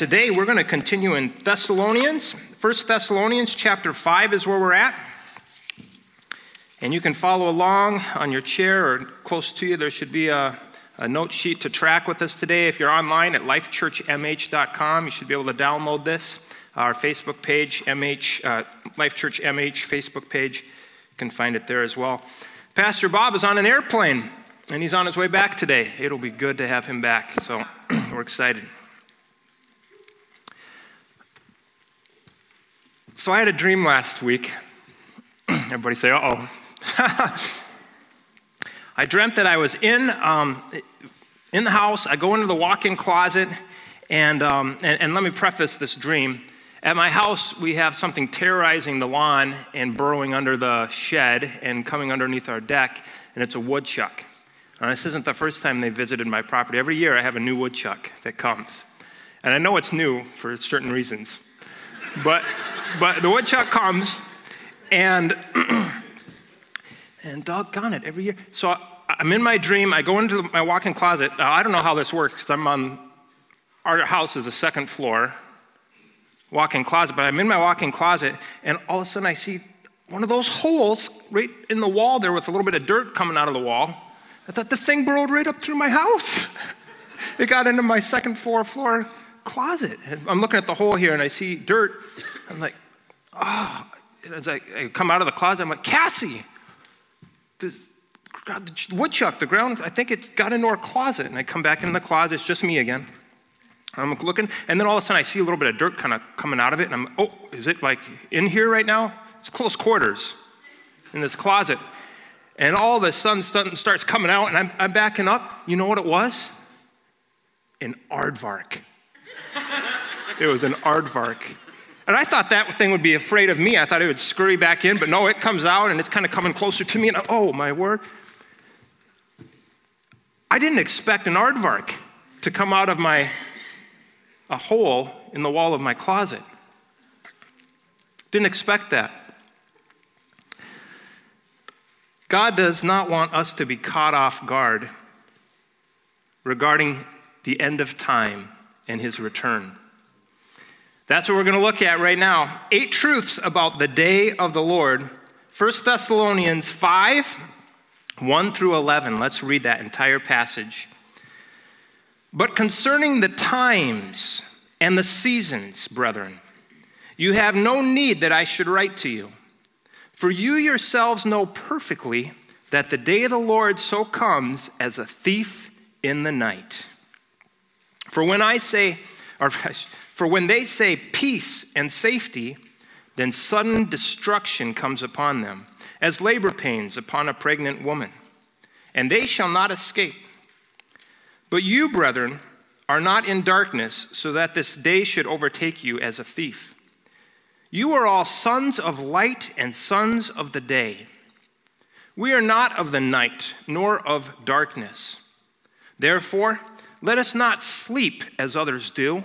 Today we're going to continue in Thessalonians. First Thessalonians chapter 5 is where we're at. And you can follow along on your chair or close to you. There should be a, a note sheet to track with us today. If you're online at lifechurchmh.com, you should be able to download this. Our Facebook page, MH, uh, Life Church MH Facebook page, you can find it there as well. Pastor Bob is on an airplane and he's on his way back today. It'll be good to have him back, so we're excited. So I had a dream last week. Everybody say, uh oh. I dreamt that I was in, um, in the house. I go into the walk in closet, and, um, and, and let me preface this dream. At my house, we have something terrorizing the lawn and burrowing under the shed and coming underneath our deck, and it's a woodchuck. This isn't the first time they visited my property. Every year I have a new woodchuck that comes. And I know it's new for certain reasons. But but the woodchuck comes, and and doggone it, every year. So I'm in my dream. I go into my walk-in closet. Now, I don't know how this works I'm on our house is a second floor walk-in closet, but I'm in my walk-in closet, and all of a sudden I see one of those holes right in the wall there with a little bit of dirt coming out of the wall. I thought the thing burrowed right up through my house. it got into my second floor floor closet. I'm looking at the hole here and I see dirt. I'm like, oh. As I, I come out of the closet, I'm like, Cassie, this, God, the woodchuck, the ground, I think it's got into our closet. And I come back into the closet, it's just me again. I'm looking, and then all of a sudden I see a little bit of dirt kind of coming out of it, and I'm, oh, is it like in here right now? It's close quarters in this closet. And all the sun starts coming out, and I'm, I'm backing up. You know what it was? An aardvark. It was an aardvark. And I thought that thing would be afraid of me. I thought it would scurry back in, but no, it comes out and it's kind of coming closer to me. And oh, my word. I didn't expect an aardvark to come out of my a hole in the wall of my closet. Didn't expect that. God does not want us to be caught off guard regarding the end of time and his return. That's what we're going to look at right now. Eight truths about the day of the Lord. 1 Thessalonians 5 1 through 11. Let's read that entire passage. But concerning the times and the seasons, brethren, you have no need that I should write to you. For you yourselves know perfectly that the day of the Lord so comes as a thief in the night. For when I say, or For when they say peace and safety, then sudden destruction comes upon them, as labor pains upon a pregnant woman, and they shall not escape. But you, brethren, are not in darkness, so that this day should overtake you as a thief. You are all sons of light and sons of the day. We are not of the night, nor of darkness. Therefore, let us not sleep as others do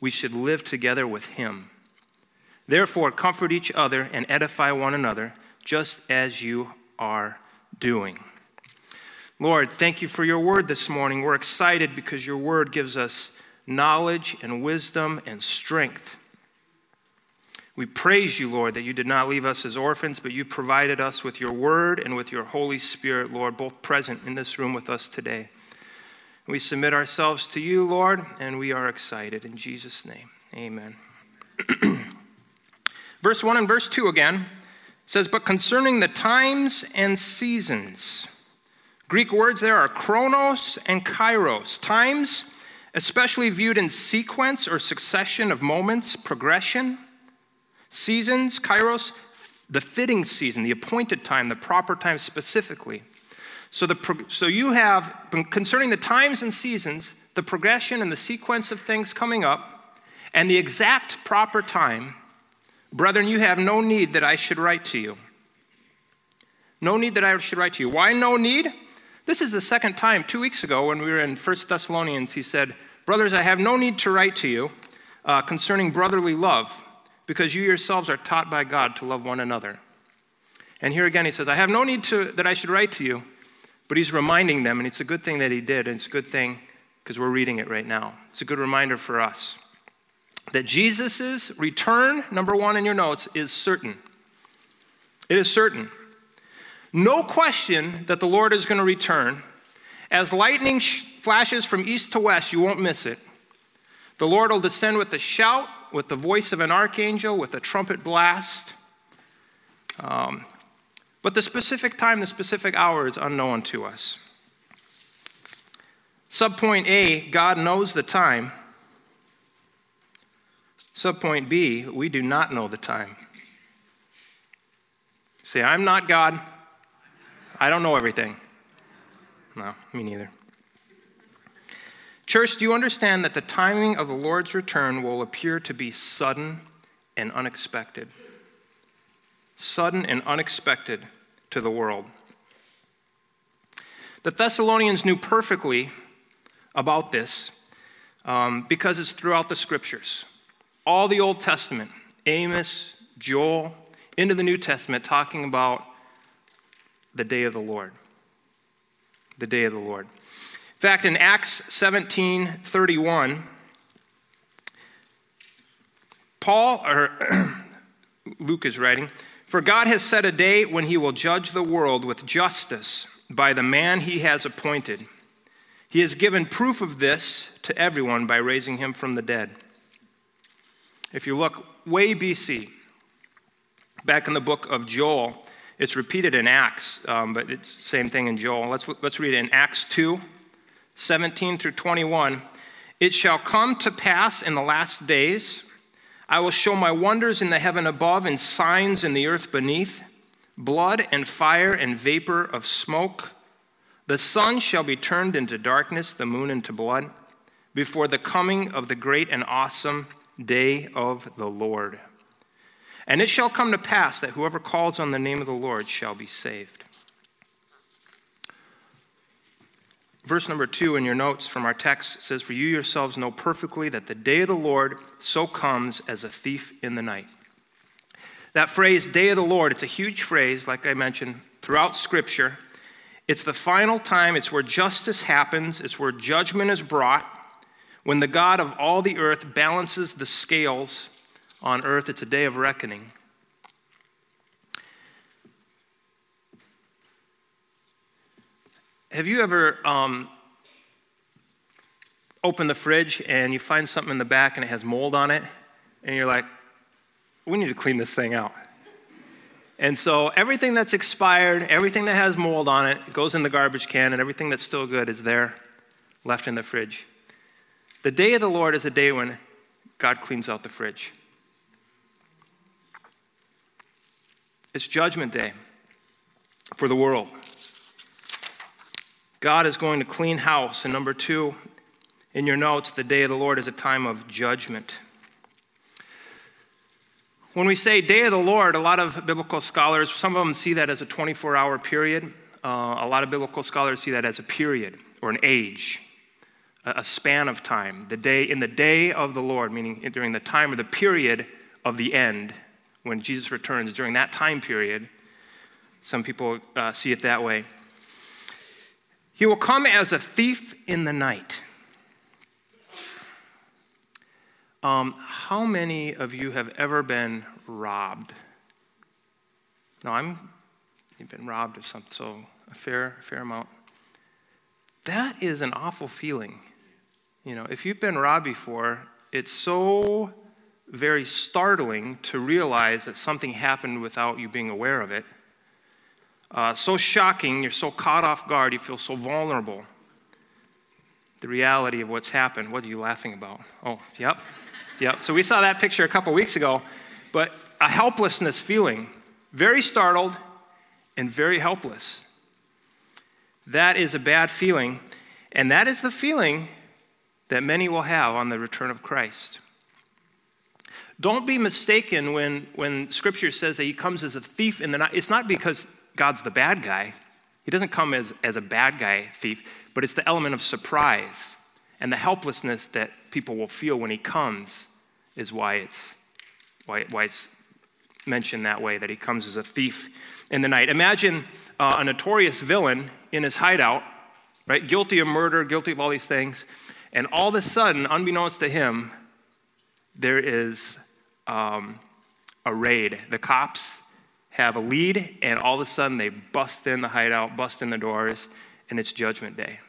we should live together with him. Therefore, comfort each other and edify one another, just as you are doing. Lord, thank you for your word this morning. We're excited because your word gives us knowledge and wisdom and strength. We praise you, Lord, that you did not leave us as orphans, but you provided us with your word and with your Holy Spirit, Lord, both present in this room with us today. We submit ourselves to you, Lord, and we are excited. In Jesus' name, amen. verse 1 and verse 2 again says, But concerning the times and seasons, Greek words there are chronos and kairos. Times, especially viewed in sequence or succession of moments, progression. Seasons, kairos, the fitting season, the appointed time, the proper time specifically. So, the, so you have, concerning the times and seasons, the progression and the sequence of things coming up, and the exact proper time, brethren, you have no need that I should write to you. No need that I should write to you. Why no need? This is the second time, two weeks ago, when we were in 1 Thessalonians, he said, Brothers, I have no need to write to you uh, concerning brotherly love, because you yourselves are taught by God to love one another. And here again, he says, I have no need to, that I should write to you, but he's reminding them, and it's a good thing that he did, and it's a good thing because we're reading it right now. It's a good reminder for us that Jesus' return, number one in your notes, is certain. It is certain. No question that the Lord is going to return. As lightning flashes from east to west, you won't miss it. The Lord will descend with a shout, with the voice of an archangel, with a trumpet blast. Um, but the specific time, the specific hour is unknown to us. Subpoint A God knows the time. Subpoint B we do not know the time. Say, I'm not God. I don't know everything. No, me neither. Church, do you understand that the timing of the Lord's return will appear to be sudden and unexpected? Sudden and unexpected to the world. The Thessalonians knew perfectly about this um, because it's throughout the scriptures. All the Old Testament, Amos, Joel, into the New Testament, talking about the day of the Lord. The day of the Lord. In fact, in Acts 17 31, Paul, or Luke is writing, for God has set a day when he will judge the world with justice by the man he has appointed. He has given proof of this to everyone by raising him from the dead. If you look way BC, back in the book of Joel, it's repeated in Acts, um, but it's the same thing in Joel. Let's, let's read it in Acts 2 17 through 21. It shall come to pass in the last days I will show my wonders in the heaven above and signs in the earth beneath blood and fire and vapor of smoke. The sun shall be turned into darkness, the moon into blood, before the coming of the great and awesome day of the Lord. And it shall come to pass that whoever calls on the name of the Lord shall be saved. Verse number two in your notes from our text says, For you yourselves know perfectly that the day of the Lord so comes as a thief in the night. That phrase, day of the Lord, it's a huge phrase, like I mentioned, throughout Scripture. It's the final time, it's where justice happens, it's where judgment is brought. When the God of all the earth balances the scales on earth, it's a day of reckoning. Have you ever um, opened the fridge and you find something in the back and it has mold on it, and you're like, we need to clean this thing out? And so everything that's expired, everything that has mold on it, goes in the garbage can, and everything that's still good is there, left in the fridge. The day of the Lord is a day when God cleans out the fridge. It's judgment day for the world. God is going to clean house. And number two, in your notes, the day of the Lord is a time of judgment. When we say day of the Lord, a lot of biblical scholars, some of them see that as a 24 hour period. Uh, a lot of biblical scholars see that as a period or an age, a, span of time. The day, in the day of the Lord, meaning during the time or the period of the end, when Jesus returns, during that time period, some people uh, see it that way. He will come as a thief in the night. Um, how many of you have ever been robbed? No, I'm. You've been robbed of something, so a fair, fair amount. That is an awful feeling. You know, if you've been robbed before, it's so very startling to realize that something happened without you being aware of it. Uh, so shocking, you're so caught off guard, you feel so vulnerable. The reality of what's happened. What are you laughing about? Oh, yep, yep. So we saw that picture a couple weeks ago, but a helplessness feeling, very startled and very helpless. That is a bad feeling, and that is the feeling that many will have on the return of Christ. Don't be mistaken when, when Scripture says that he comes as a thief in the night. It's not because God's the bad guy. He doesn't come as, as a bad guy thief, but it's the element of surprise and the helplessness that people will feel when he comes is why it's, why, why it's mentioned that way, that he comes as a thief in the night. Imagine uh, a notorious villain in his hideout, right? Guilty of murder, guilty of all these things. And all of a sudden, unbeknownst to him, there is um, a raid. The cops have a lead, and all of a sudden they bust in the hideout, bust in the doors, and it's judgment day.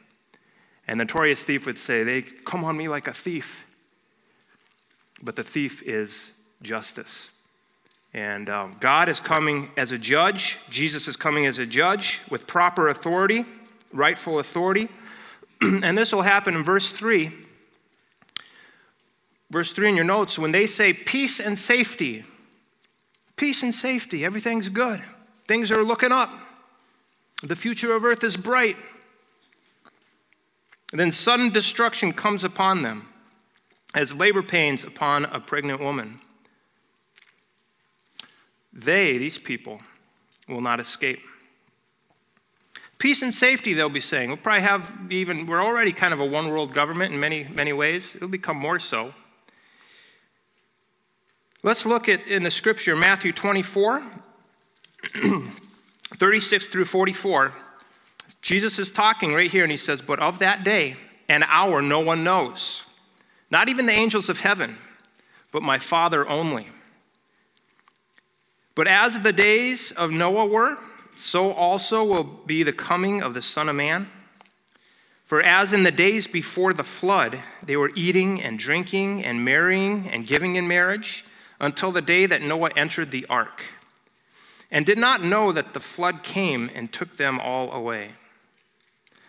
And the notorious thief would say, They come on me like a thief. But the thief is justice. And um, God is coming as a judge. Jesus is coming as a judge with proper authority, rightful authority. and this will happen in verse 3. Verse 3 in your notes when they say peace and safety, peace and safety, everything's good, things are looking up, the future of earth is bright. And then sudden destruction comes upon them as labor pains upon a pregnant woman. They, these people, will not escape. Peace and safety, they'll be saying. We'll probably have even, we're already kind of a one world government in many, many ways. It'll become more so. Let's look at in the scripture, Matthew 24, 36 through 44. Jesus is talking right here, and he says, But of that day and hour no one knows, not even the angels of heaven, but my Father only. But as the days of Noah were, so also will be the coming of the Son of Man. For as in the days before the flood, they were eating and drinking and marrying and giving in marriage until the day that Noah entered the ark, and did not know that the flood came and took them all away.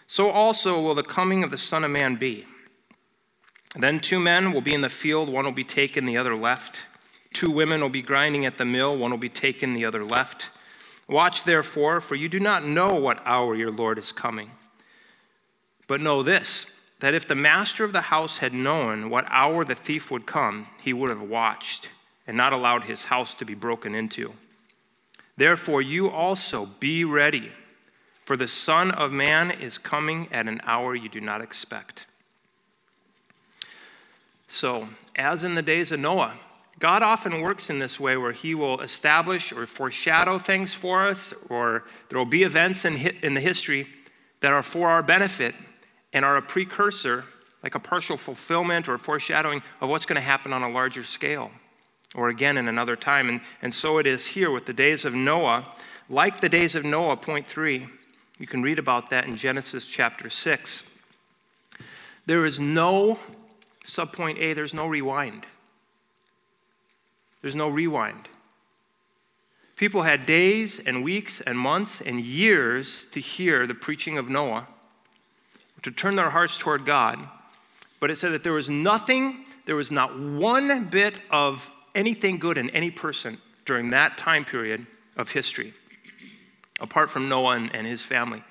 So also will the coming of the Son of Man be. Then two men will be in the field, one will be taken, the other left. Two women will be grinding at the mill, one will be taken, the other left. Watch therefore, for you do not know what hour your Lord is coming. But know this that if the master of the house had known what hour the thief would come, he would have watched and not allowed his house to be broken into. Therefore, you also be ready, for the Son of Man is coming at an hour you do not expect. So, as in the days of Noah, God often works in this way where He will establish or foreshadow things for us, or there will be events in, in the history that are for our benefit and are a precursor, like a partial fulfillment or foreshadowing of what's going to happen on a larger scale, or again in another time. And, and so it is here with the days of Noah. Like the days of Noah, point three, you can read about that in Genesis chapter 6. There is no, subpoint A, there's no rewind. There's no rewind. People had days and weeks and months and years to hear the preaching of Noah, to turn their hearts toward God. But it said that there was nothing, there was not one bit of anything good in any person during that time period of history, apart from Noah and, and his family.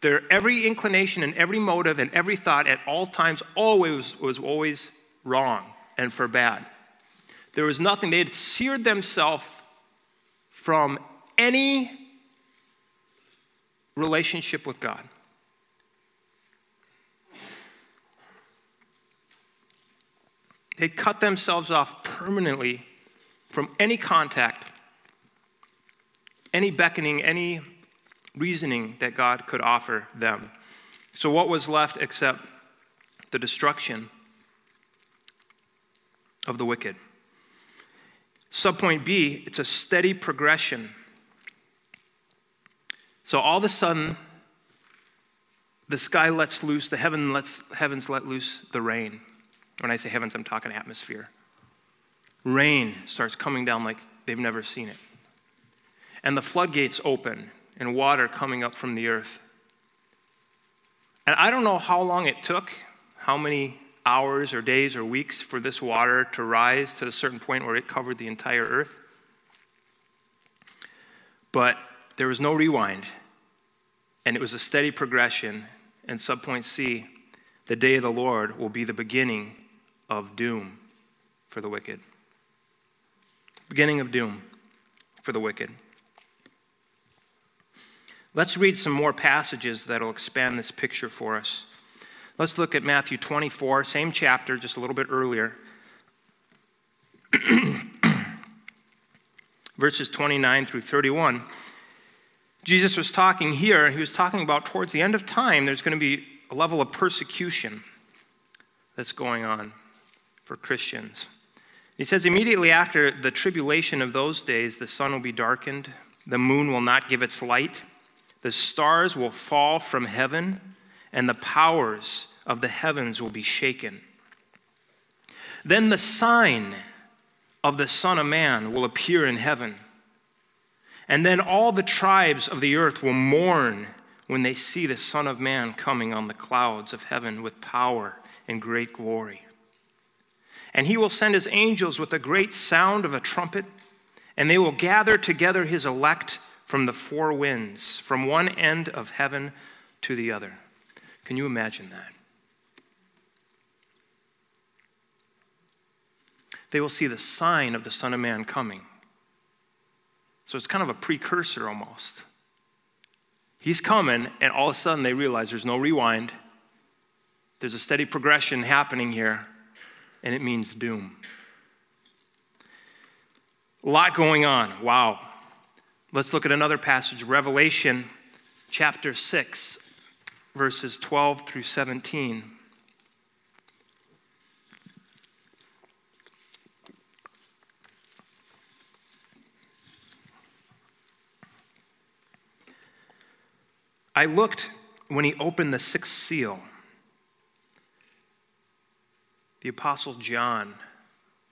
Their every inclination and every motive and every thought at all times always was always wrong and for bad. There was nothing. They had seared themselves from any relationship with God. They cut themselves off permanently from any contact, any beckoning, any reasoning that God could offer them. So, what was left except the destruction of the wicked? Subpoint B, it's a steady progression. So all of a sudden, the sky lets loose, the heaven lets, heavens let loose the rain. When I say heavens, I'm talking atmosphere. Rain starts coming down like they've never seen it. And the floodgates open, and water coming up from the earth. And I don't know how long it took, how many hours or days or weeks for this water to rise to a certain point where it covered the entire earth. But there was no rewind, and it was a steady progression. And subpoint C, the day of the Lord will be the beginning of doom for the wicked. Beginning of doom for the wicked. Let's read some more passages that'll expand this picture for us. Let's look at Matthew 24, same chapter, just a little bit earlier. Verses 29 through 31. Jesus was talking here, he was talking about towards the end of time, there's going to be a level of persecution that's going on for Christians. He says, immediately after the tribulation of those days, the sun will be darkened, the moon will not give its light the stars will fall from heaven, and the powers of the heavens will be shaken. Then the sign of the Son of Man will appear in heaven. And then all the tribes of the earth will mourn when they see the Son of Man coming on the clouds of heaven with power and great glory. And he will send his angels with a great sound of a trumpet, and they will gather together his elect from the four winds, from one end of heaven to the other. Can you imagine that? They will see the sign of the Son of Man coming. So it's kind of a precursor almost. He's coming, and all of a sudden they realize there's no rewind. There's a steady progression happening here, and it means doom. A lot going on. Wow. Let's look at another passage, Revelation chapter 6, verses 12 through 17. I looked when he opened the sixth seal. The Apostle John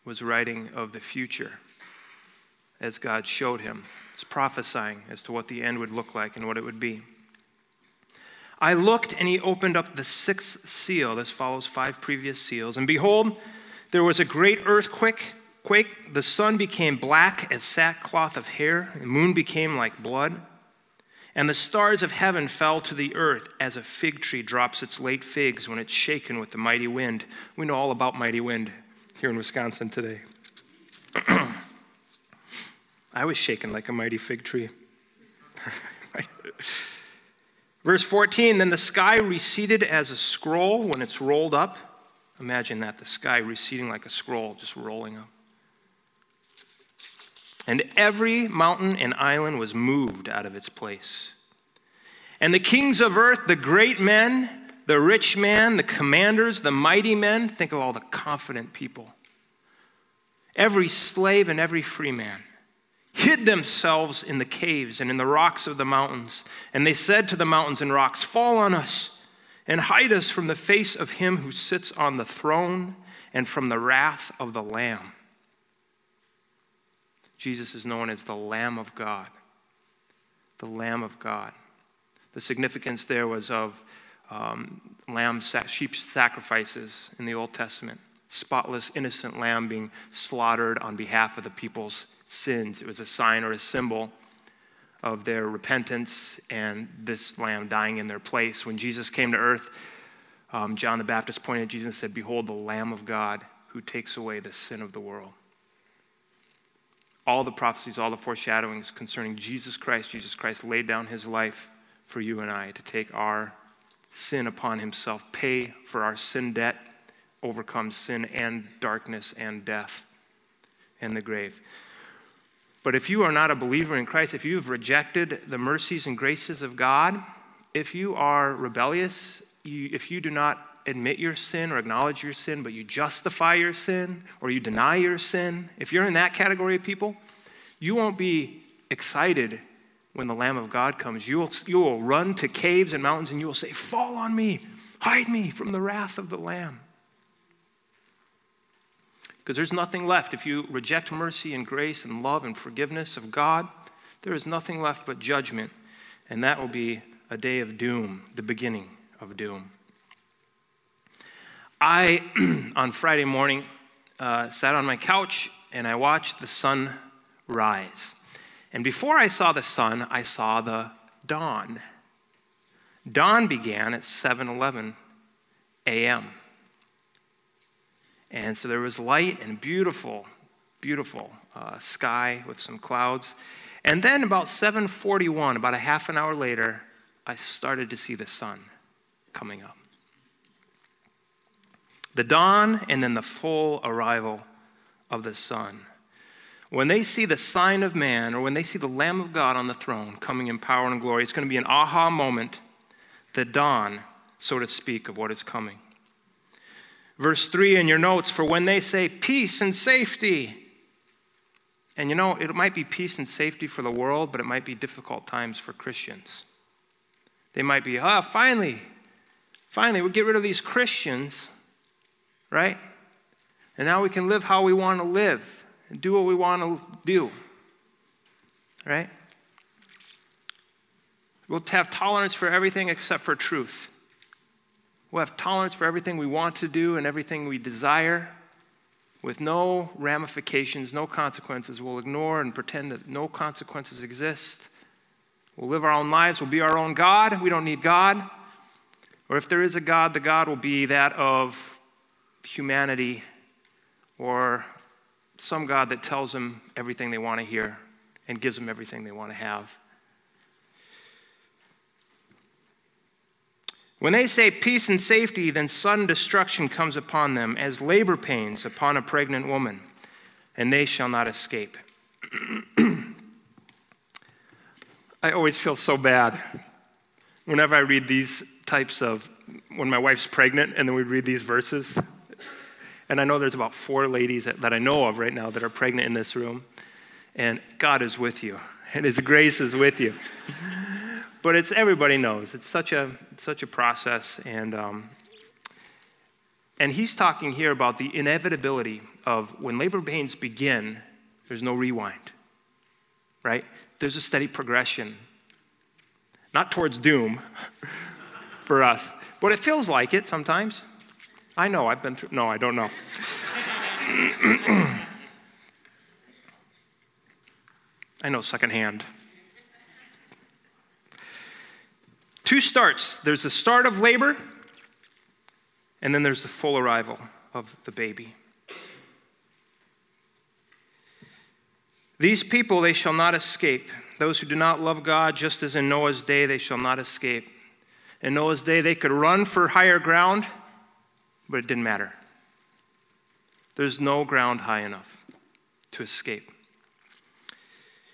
was writing of the future as God showed him prophesying as to what the end would look like and what it would be. I looked, and he opened up the sixth seal. This follows five previous seals. And behold, there was a great earthquake. Quake. The sun became black as sackcloth of hair, the moon became like blood, and the stars of heaven fell to the earth as a fig tree drops its late figs when it's shaken with the mighty wind. We know all about mighty wind here in Wisconsin today. I was shaken like a mighty fig tree. Verse 14 Then the sky receded as a scroll when it's rolled up. Imagine that, the sky receding like a scroll, just rolling up. And every mountain and island was moved out of its place. And the kings of earth, the great men, the rich man, the commanders, the mighty men, think of all the confident people, every slave and every free man hid themselves in the caves and in the rocks of the mountains. And they said to the mountains and rocks, Fall on us and hide us from the face of him who sits on the throne and from the wrath of the Lamb. Jesus is known as the Lamb of God. The Lamb of God. The significance there was of um, lamb, sheep sacrifices in the Old Testament. Spotless, innocent lamb being slaughtered on behalf of the people's sins. It was a sign or a symbol of their repentance and this lamb dying in their place. When Jesus came to earth, um, John the Baptist pointed at Jesus and said, Behold, the Lamb of God who takes away the sin of the world. All the prophecies, all the foreshadowings concerning Jesus Christ, Jesus Christ laid down his life for you and I to take our sin upon himself, pay for our sin debt, overcome sin and darkness and death and the grave. But if you are not a believer in Christ, if you've rejected the mercies and graces of God, if you are rebellious, you, if you do not admit your sin or acknowledge your sin, but you justify your sin or you deny your sin, if you're in that category of people, you won't be excited when the Lamb of God comes. You will, you will run to caves and mountains and you will say, Fall on me, hide me from the wrath of the Lamb because there's nothing left. If you reject mercy and grace and love and forgiveness of God, there is nothing left but judgment, and that will be a day of doom, the beginning of doom. I, on Friday morning, uh, sat on my couch and I watched the sun rise. And before I saw the sun, I saw the dawn. Dawn began at 7:11 a.m. And so there was light and beautiful beautiful uh, sky with some clouds. And then about 7:41, about a half an hour later, I started to see the sun coming up. The dawn and then the full arrival of the sun. When they see the sign of man or when they see the Lamb of God on the throne coming in power and glory, it's going to be an aha moment, the dawn, so to speak, of what is coming. Verse 3 in your notes for when they say peace and safety. And you know, it might be peace and safety for the world, but it might be difficult times for Christians. They might be, ah, finally, finally, we get rid of these Christians, right? And now we can live how we want to live and do what we want to do, right? We'll have tolerance for everything except for truth. We'll have tolerance for everything we want to do and everything we desire with no ramifications, no consequences. We'll ignore and pretend that no consequences exist. We'll live our own lives. We'll be our own God. We don't need God. Or if there is a God, the God will be that of humanity or some God that tells them everything they want to hear and gives them everything they want to have. When they say peace and safety, then sudden destruction comes upon them as labor pains upon a pregnant woman, and they shall not escape. I always feel so bad whenever I read these types of, when my wife's pregnant and then we read these verses. And I know there's about four ladies that, that I know of right now that are pregnant in this room. And God is with you, and His grace is with you. but it's everybody knows. It's such a such a process. And um, and he's talking here about the inevitability of when labor pains begin there's no rewind right? There's a steady progression. Not towards doom for us but it feels like it sometimes i know i've been through no i don't know i know secondhand Two starts there's the start of labor, and then there's the full arrival of the baby. These people, they shall not escape. Those who do not love God, just as in Noah's day, they shall not escape. In Noah's day, they could run for higher ground, but it didn't matter. There's no ground high enough to escape.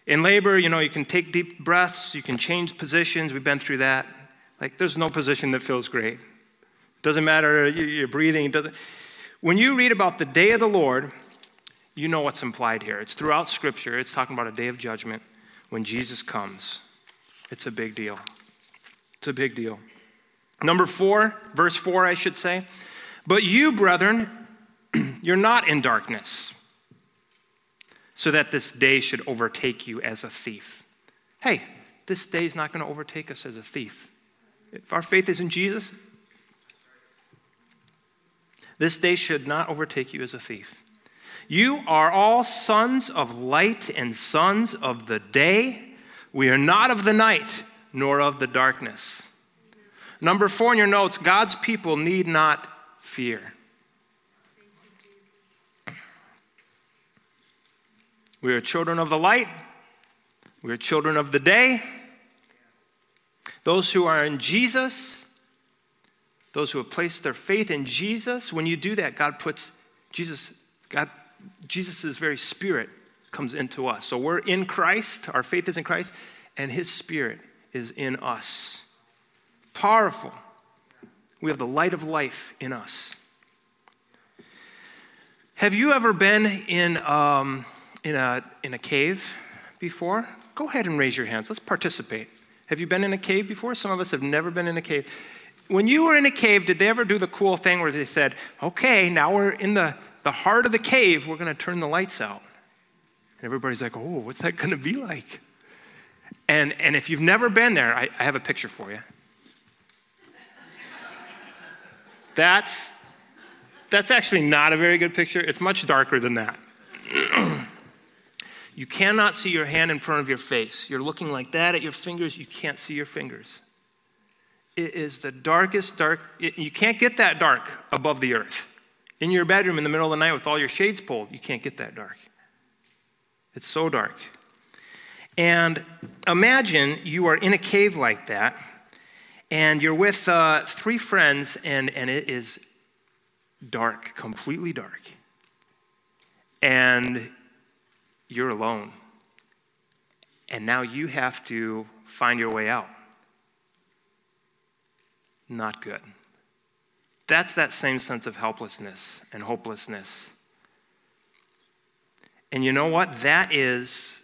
In labor, you know, you can take deep breaths, you can change positions. We've been through that. Like, there's no position that feels great. Doesn't matter, you're breathing. Doesn't. When you read about the day of the Lord, you know what's implied here. It's throughout Scripture, it's talking about a day of judgment when Jesus comes. It's a big deal. It's a big deal. Number four, verse four, I should say. But you, brethren, you're not in darkness, so that this day should overtake you as a thief. Hey, this day is not going to overtake us as a thief. If our faith is in Jesus, this day should not overtake you as a thief. You are all sons of light and sons of the day. We are not of the night nor of the darkness. Number four in your notes God's people need not fear. We are children of the light. We are children of the day. Those who are in Jesus, those who have placed their faith in Jesus, when you do that, God puts Jesus, God, Jesus' very spirit comes into us. So we're in Christ, our faith is in Christ, and his spirit is in us. Powerful. We have the light of life in us. Have you ever been in, um, in, a, in a cave before? Go ahead and raise your hands. Let's participate. Have you been in a cave before? Some of us have never been in a cave. When you were in a cave, did they ever do the cool thing where they said, okay, now we're in the, the heart of the cave, we're going to turn the lights out? And everybody's like, oh, what's that going to be like? And, and if you've never been there, I, I have a picture for you. That's, that's actually not a very good picture. It's much darker than that. You cannot see your hand in front of your face. You're looking like that at your fingers, you can't see your fingers. It is the darkest dark, it, you can't get that dark above the earth. In your bedroom in the middle of the night with all your shades pulled, you can't get that dark. It's so dark. And imagine you are in a cave like that, and you're with uh, three friends, and, and it is dark, completely dark. And you're alone. And now you have to find your way out. Not good. That's that same sense of helplessness and hopelessness. And you know what? That is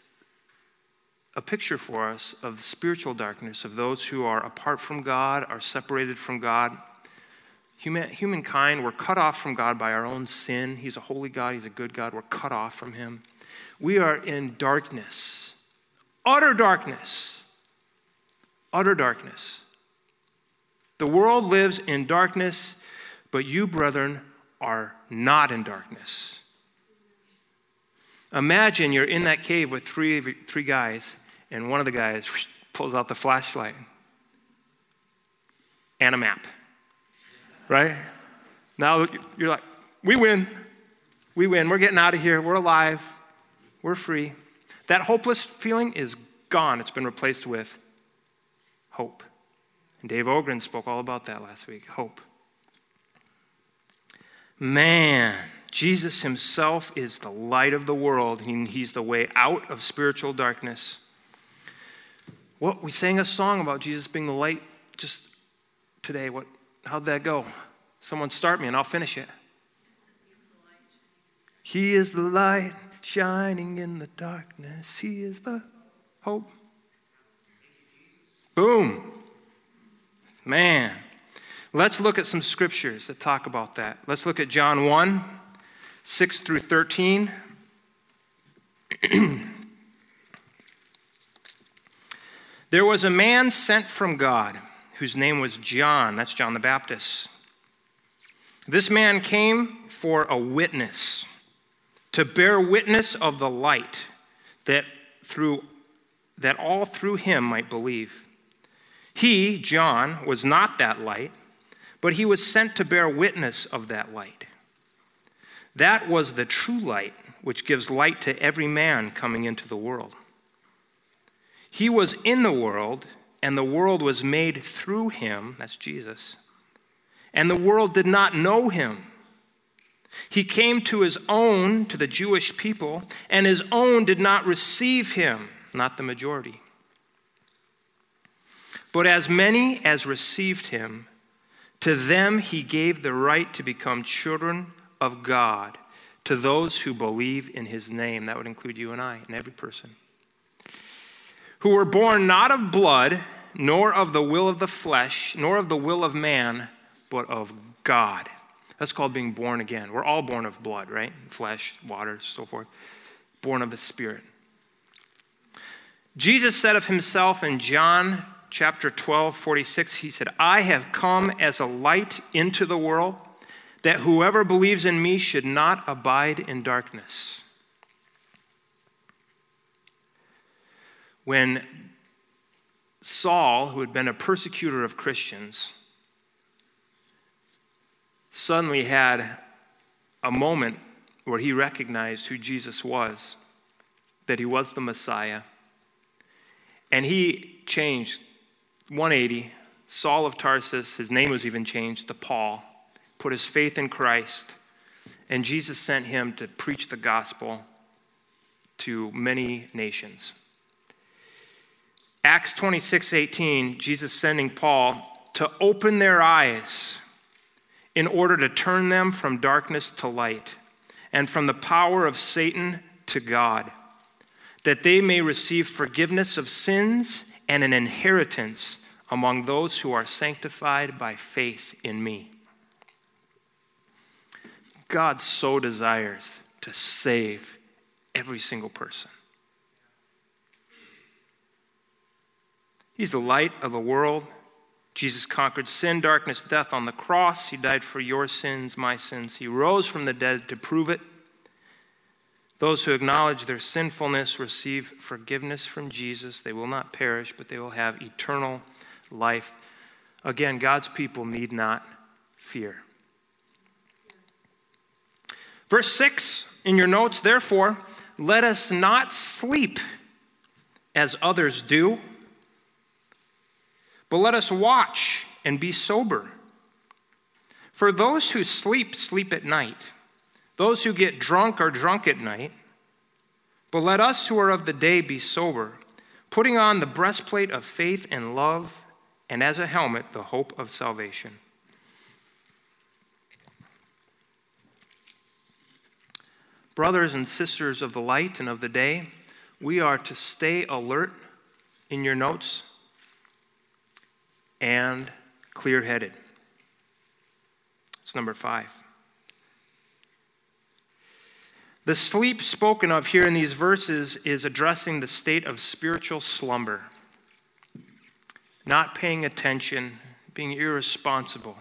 a picture for us of the spiritual darkness, of those who are apart from God, are separated from God. Human, humankind, we're cut off from God by our own sin. He's a holy God, He's a good God. We're cut off from Him. We are in darkness, utter darkness, utter darkness. The world lives in darkness, but you, brethren, are not in darkness. Imagine you're in that cave with three, three guys, and one of the guys pulls out the flashlight and a map. Right? Now you're like, we win. We win. We're getting out of here. We're alive. We're free. That hopeless feeling is gone. It's been replaced with hope. And Dave Ogren spoke all about that last week hope. Man, Jesus himself is the light of the world, and he's the way out of spiritual darkness. What we sang a song about Jesus being the light just today. What how'd that go? Someone start me and I'll finish it. He is the light shining in the darkness. He is the hope. Boom. Man. Let's look at some scriptures that talk about that. Let's look at John 1 6 through 13. There was a man sent from God whose name was John. That's John the Baptist. This man came for a witness, to bear witness of the light, that through that all through him might believe. He, John, was not that light but he was sent to bear witness of that light. That was the true light, which gives light to every man coming into the world. He was in the world, and the world was made through him, that's Jesus, and the world did not know him. He came to his own, to the Jewish people, and his own did not receive him, not the majority. But as many as received him, to them he gave the right to become children of God, to those who believe in his name. That would include you and I and every person. Who were born not of blood, nor of the will of the flesh, nor of the will of man, but of God. That's called being born again. We're all born of blood, right? Flesh, water, so forth. Born of the Spirit. Jesus said of himself in John chapter 12, 46, he said, I have come as a light into the world, that whoever believes in me should not abide in darkness. When Saul, who had been a persecutor of Christians, suddenly had a moment where he recognized who Jesus was, that he was the Messiah, and he changed 180, Saul of Tarsus, his name was even changed to Paul, put his faith in Christ, and Jesus sent him to preach the gospel to many nations. Acts 26 18, Jesus sending Paul to open their eyes in order to turn them from darkness to light and from the power of Satan to God, that they may receive forgiveness of sins and an inheritance among those who are sanctified by faith in me. God so desires to save every single person. He's the light of the world. Jesus conquered sin, darkness, death on the cross. He died for your sins, my sins. He rose from the dead to prove it. Those who acknowledge their sinfulness receive forgiveness from Jesus. They will not perish, but they will have eternal life. Again, God's people need not fear. Verse 6 in your notes, therefore, let us not sleep as others do, but let us watch and be sober. For those who sleep, sleep at night. Those who get drunk are drunk at night. But let us who are of the day be sober, putting on the breastplate of faith and love, and as a helmet, the hope of salvation. Brothers and sisters of the light and of the day, we are to stay alert in your notes and clear headed. It's number five. The sleep spoken of here in these verses is addressing the state of spiritual slumber, not paying attention, being irresponsible.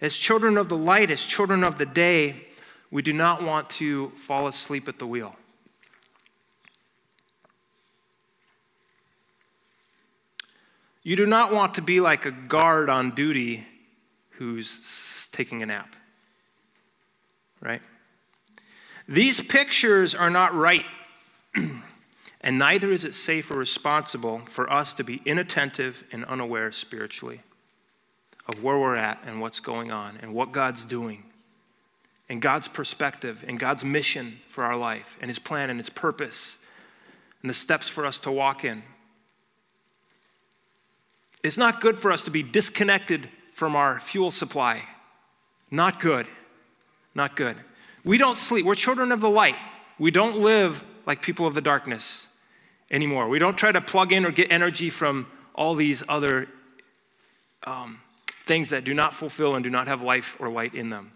As children of the light, as children of the day, we do not want to fall asleep at the wheel. You do not want to be like a guard on duty who's taking a nap, right? These pictures are not right, and neither is it safe or responsible for us to be inattentive and unaware spiritually of where we're at and what's going on and what God's doing and God's perspective and God's mission for our life and His plan and His purpose and the steps for us to walk in. It's not good for us to be disconnected from our fuel supply. Not good. Not good. We don't sleep. We're children of the light. We don't live like people of the darkness anymore. We don't try to plug in or get energy from all these other um, things that do not fulfill and do not have life or light in them.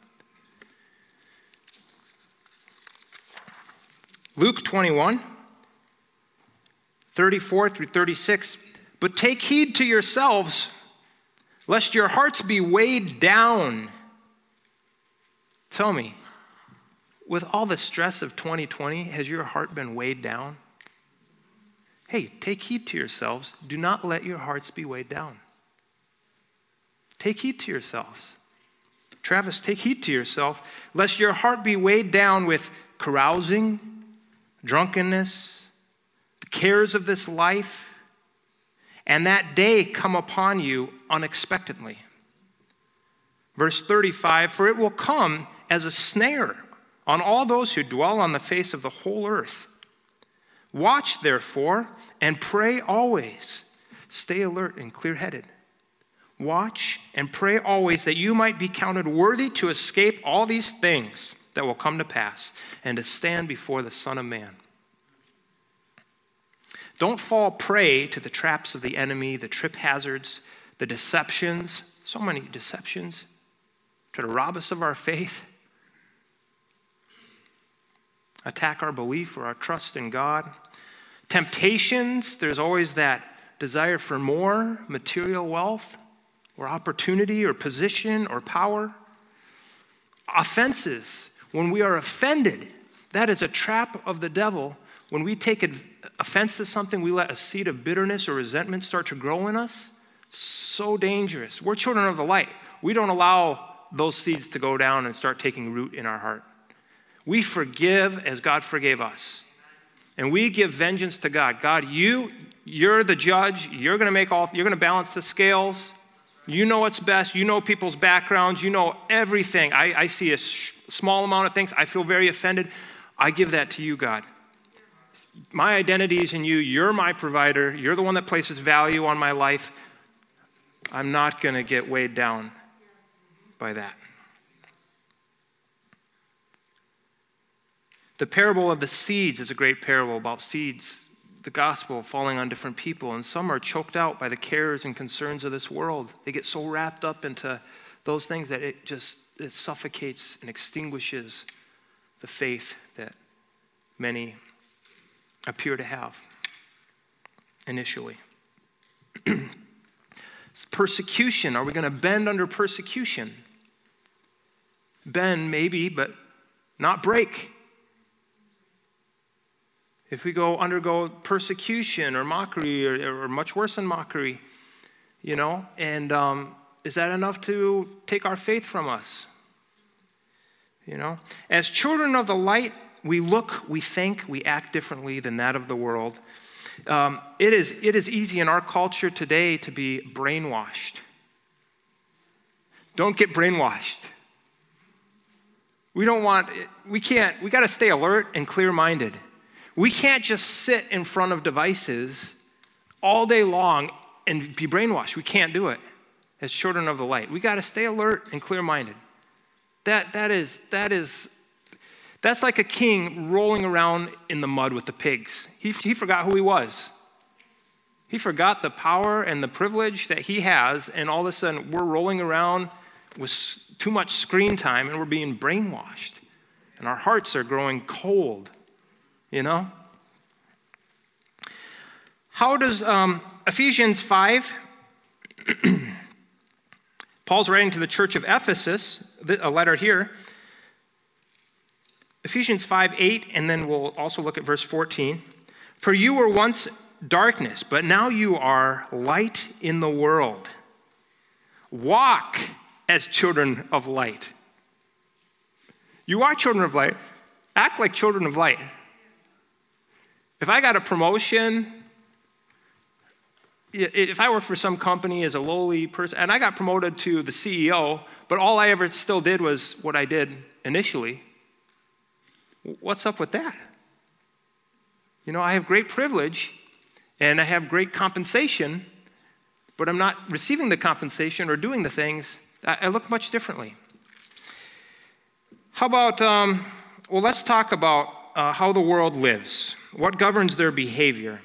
Luke 21, 34 through 36 but take heed to yourselves, lest your hearts be weighed down. Tell me, with all the stress of 2020, has your heart been weighed down? Hey, take heed to yourselves. Do not let your hearts be weighed down. Take heed to yourselves. Travis, take heed to yourself, lest your heart be weighed down with carousing, drunkenness, the cares of this life and that day come upon you unexpectedly. Verse 35 For it will come as a snare on all those who dwell on the face of the whole earth. Watch, therefore, and pray always. Stay alert and clear headed. Watch and pray always that you might be counted worthy to escape all these things that will come to pass and to stand before the Son of Man. Don't fall prey to the traps of the enemy, the trip hazards, the deceptions. So many deceptions try to rob us of our faith, attack our belief or our trust in God. Temptations, there's always that desire for more material wealth or opportunity or position or power. Offenses, when we are offended, that is a trap of the devil. When we take offense is something, we let a seed of bitterness or resentment start to grow in us, so dangerous. We're children of the light. We don't allow those seeds to go down and start taking root in our heart. We forgive as God forgave us. And we give vengeance to God. God, you you're the judge. You're going to make all you're going to balance the scales. You know what's best. You know people's backgrounds. You know everything. I, I see a sh- small amount of things. I feel very offended. I give that to you, God my identity is in you. You're my provider. You're the one that places value on my life. I'm not going to get weighed down by that. The parable of the seeds is a great parable about seeds, the gospel falling on different people. And some are choked out by the cares and concerns of this world. They get so wrapped up into those things that it just it suffocates and extinguishes the faith that many appear to have initially. persecution. Are we going to bend under persecution? Bend, maybe, but not break. If we go undergo persecution or mockery or, or much worse than mockery, you know, and um, is that enough to take our faith from us? You know, as children of the light, we look, we think, we act differently than that of the world. Um, it, is, it is easy in our culture today to be brainwashed. Don't get brainwashed. We don't want, we can't, we got to stay alert and clear minded. We can't just sit in front of devices all day long and be brainwashed. We can't do it as children of the light. We got to stay alert and clear minded. That, that is, that is, that's like a king rolling around in the mud with the pigs. He, he forgot who he was. He forgot the power and the privilege that he has, and all of a sudden we're rolling around with too much screen time and we're being brainwashed. And our hearts are growing cold, you know? How does um, Ephesians 5, Paul's writing to the church of Ephesus, a letter here. Ephesians 5 8, and then we'll also look at verse 14. For you were once darkness, but now you are light in the world. Walk as children of light. You are children of light. Act like children of light. If I got a promotion, if I worked for some company as a lowly person, and I got promoted to the CEO, but all I ever still did was what I did initially, what's up with that? You know, I have great privilege and I have great compensation, but I'm not receiving the compensation or doing the things I, look much differently. How about, um, well, let's talk about uh, how the world lives. What governs their behavior?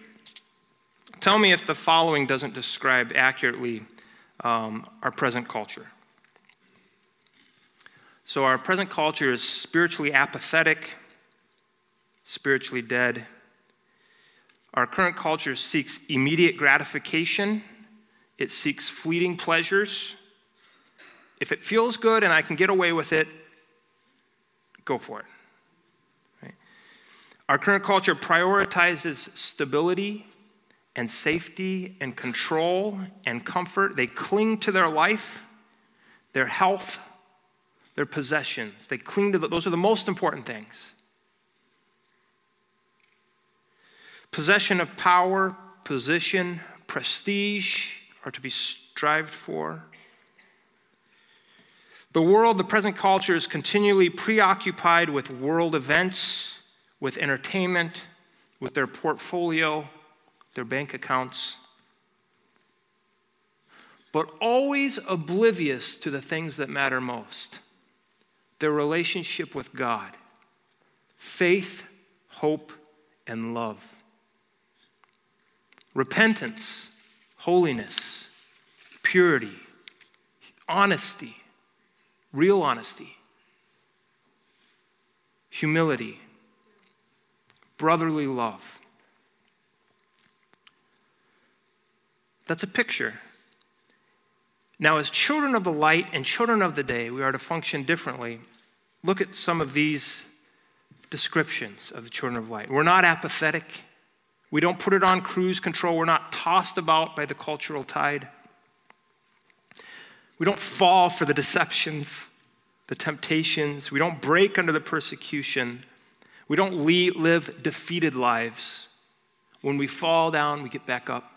Tell me if the following doesn't describe accurately um, our present culture. So, our present culture is spiritually apathetic, spiritually dead. Our current culture seeks immediate gratification, it seeks fleeting pleasures, if it feels good and I can get away with it, go for it. Our current culture prioritizes stability and safety and control and comfort. They cling to their life, their health, their possessions. They cling to the, those are the most important things. Possession of power, position, prestige are to be strived for. The world, the present culture, is continually preoccupied with world events, with entertainment, with their portfolio, their bank accounts, but always oblivious to the things that matter most their relationship with God, faith, hope, and love, repentance, holiness, purity, honesty real honesty, humility, brotherly love. That's a picture. Now, as children of the light and children of the day, we are to function differently. Look at some of these descriptions of the children of light. We're not apathetic. We don't put it on cruise control. We're not tossed about by the cultural tide. We don't fall for the deceptions, the temptations. We don't break under the persecution. We don't live defeated lives. When we fall down, we get back up.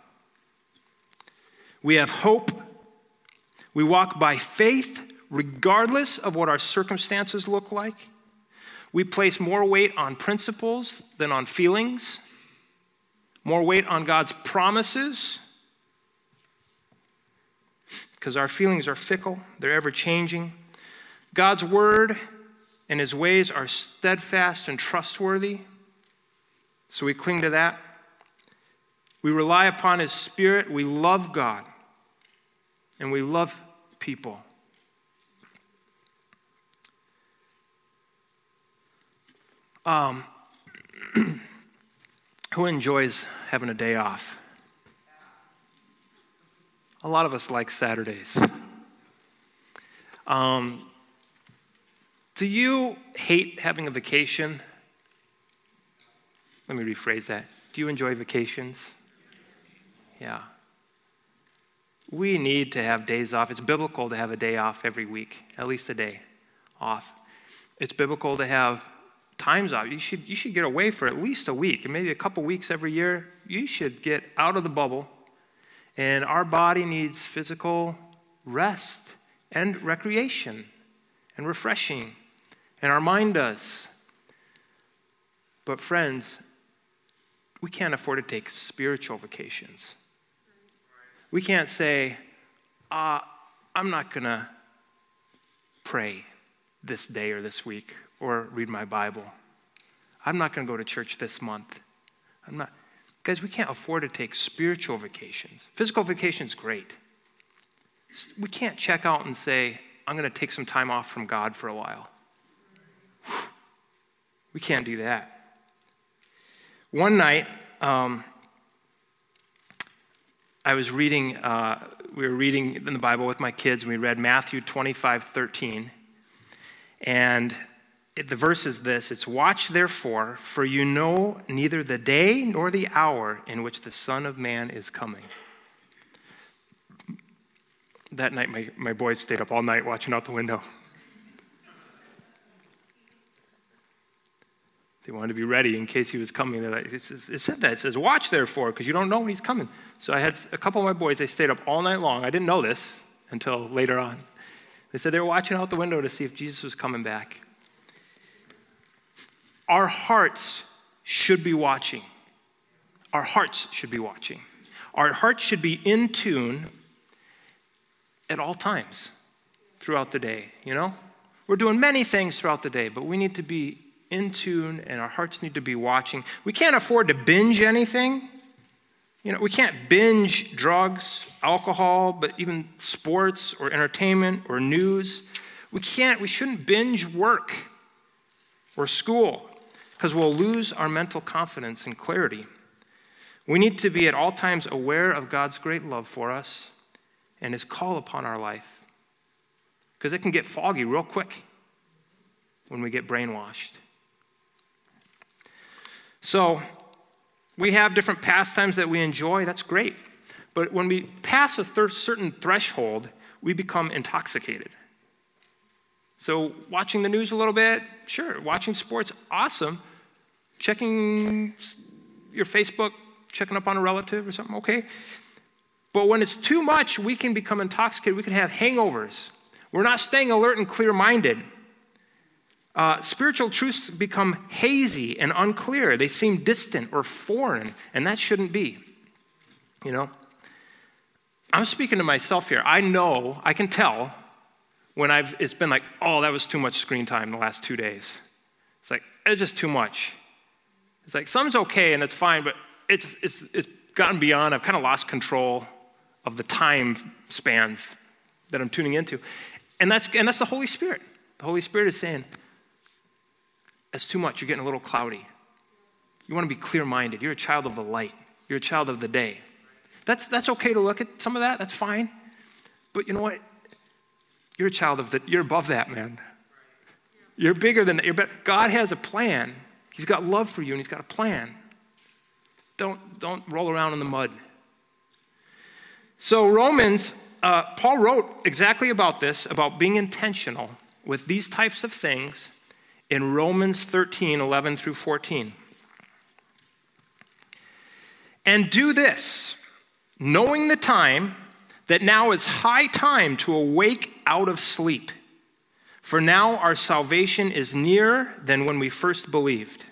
We have hope. We walk by faith, regardless of what our circumstances look like. We place more weight on principles than on feelings, more weight on God's promises because our feelings are fickle, they're ever changing. God's word and his ways are steadfast and trustworthy, so we cling to that. We rely upon his spirit, we love God, and we love people. Um, who enjoys having a day off? A lot of us like Saturdays. Um, do you hate having a vacation? Let me rephrase that. Do you enjoy vacations? Yeah. We need to have days off. It's biblical to have a day off every week, at least a day off. It's biblical to have times off. You should, you should get away for at least a week and maybe a couple weeks every year. You should get out of the bubble. And our body needs physical rest and recreation and refreshing. And our mind does. But, friends, we can't afford to take spiritual vacations. We can't say, uh, I'm not going to pray this day or this week or read my Bible. I'm not going to go to church this month. I'm not. Guys, we can't afford to take spiritual vacations. Physical vacation's great. We can't check out and say, I'm going to take some time off from God for a while. We can't do that. One night, um, I was reading, uh, we were reading in the Bible with my kids, and we read Matthew 25, 13. And it, the verse is this it's watch therefore, for you know neither the day nor the hour in which the Son of Man is coming. That night, my, my boys stayed up all night watching out the window. They wanted to be ready in case he was coming. Like, it, said that. It says, watch therefore, because you don't know when he's coming. So I had a couple of my boys, they stayed up all night long. I didn't know this until later on. They said they were watching out the window to see if Jesus was coming back. Our hearts should be watching. Our hearts should be watching. Our hearts should be in tune at all times throughout the day, you know? We're doing many things throughout the day, but we need to be in tune and our hearts need to be watching. We can't afford to binge anything. You know, we can't binge drugs, alcohol, but even sports or entertainment or news. We can't, we shouldn't binge work or school because we'll lose our mental confidence and clarity. We need to be at all times aware of God's great love for us and his call upon our life because it can get foggy real quick when we get brainwashed. So, we have different pastimes that we enjoy, that's great. But when we pass a certain threshold, we become intoxicated. So, watching the news a little bit, sure. Watching sports, awesome. Checking your Facebook, checking up on a relative or something, okay. But when it's too much, we can become intoxicated. We can have hangovers. We're not staying alert and clear minded. Uh, spiritual truths become hazy and unclear. They seem distant or foreign, and that shouldn't be. You know? I'm speaking to myself here. I know, I can tell when I've, it's been like, oh, that was too much screen time the last two days. It's like, it's just too much. It's like, some's okay and it's fine, but it's, it's, it's gotten beyond, I've kind of lost control of the time spans that I'm tuning into. And that's, and that's the Holy Spirit. The Holy Spirit is saying, that's too much. You're getting a little cloudy. You want to be clear minded. You're a child of the light, you're a child of the day. That's, that's okay to look at some of that. That's fine. But you know what? You're a child of the, you're above that, man. You're bigger than that. You're better. God has a plan. He's got love for you and he's got a plan. Don't, don't roll around in the mud. So, Romans, uh, Paul wrote exactly about this, about being intentional with these types of things in Romans 13 11 through 14. And do this, knowing the time, that now is high time to awake out of sleep. For now our salvation is nearer than when we first believed.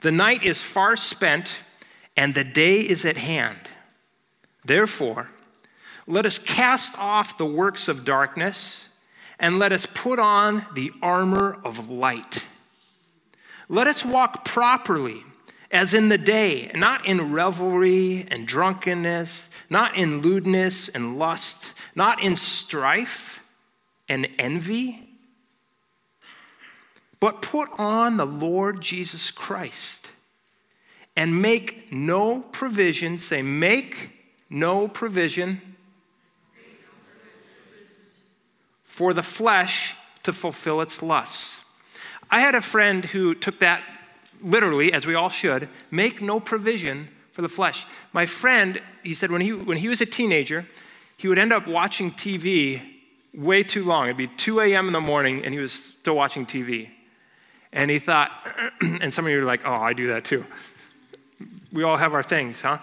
The night is far spent, and the day is at hand. Therefore, let us cast off the works of darkness and let us put on the armor of light. Let us walk properly as in the day, not in revelry and drunkenness, not in lewdness and lust, not in strife and envy, but put on the Lord Jesus Christ and make no provision, say, make no provision for the flesh to fulfill its lusts. I had a friend who took that literally, as we all should, make no provision for the flesh. My friend, he said when he, when he was a teenager, he would end up watching TV way too long. It'd be 2 a.m. in the morning and he was still watching TV. And he thought, and some of you are like, oh, I do that too. We all have our things, huh?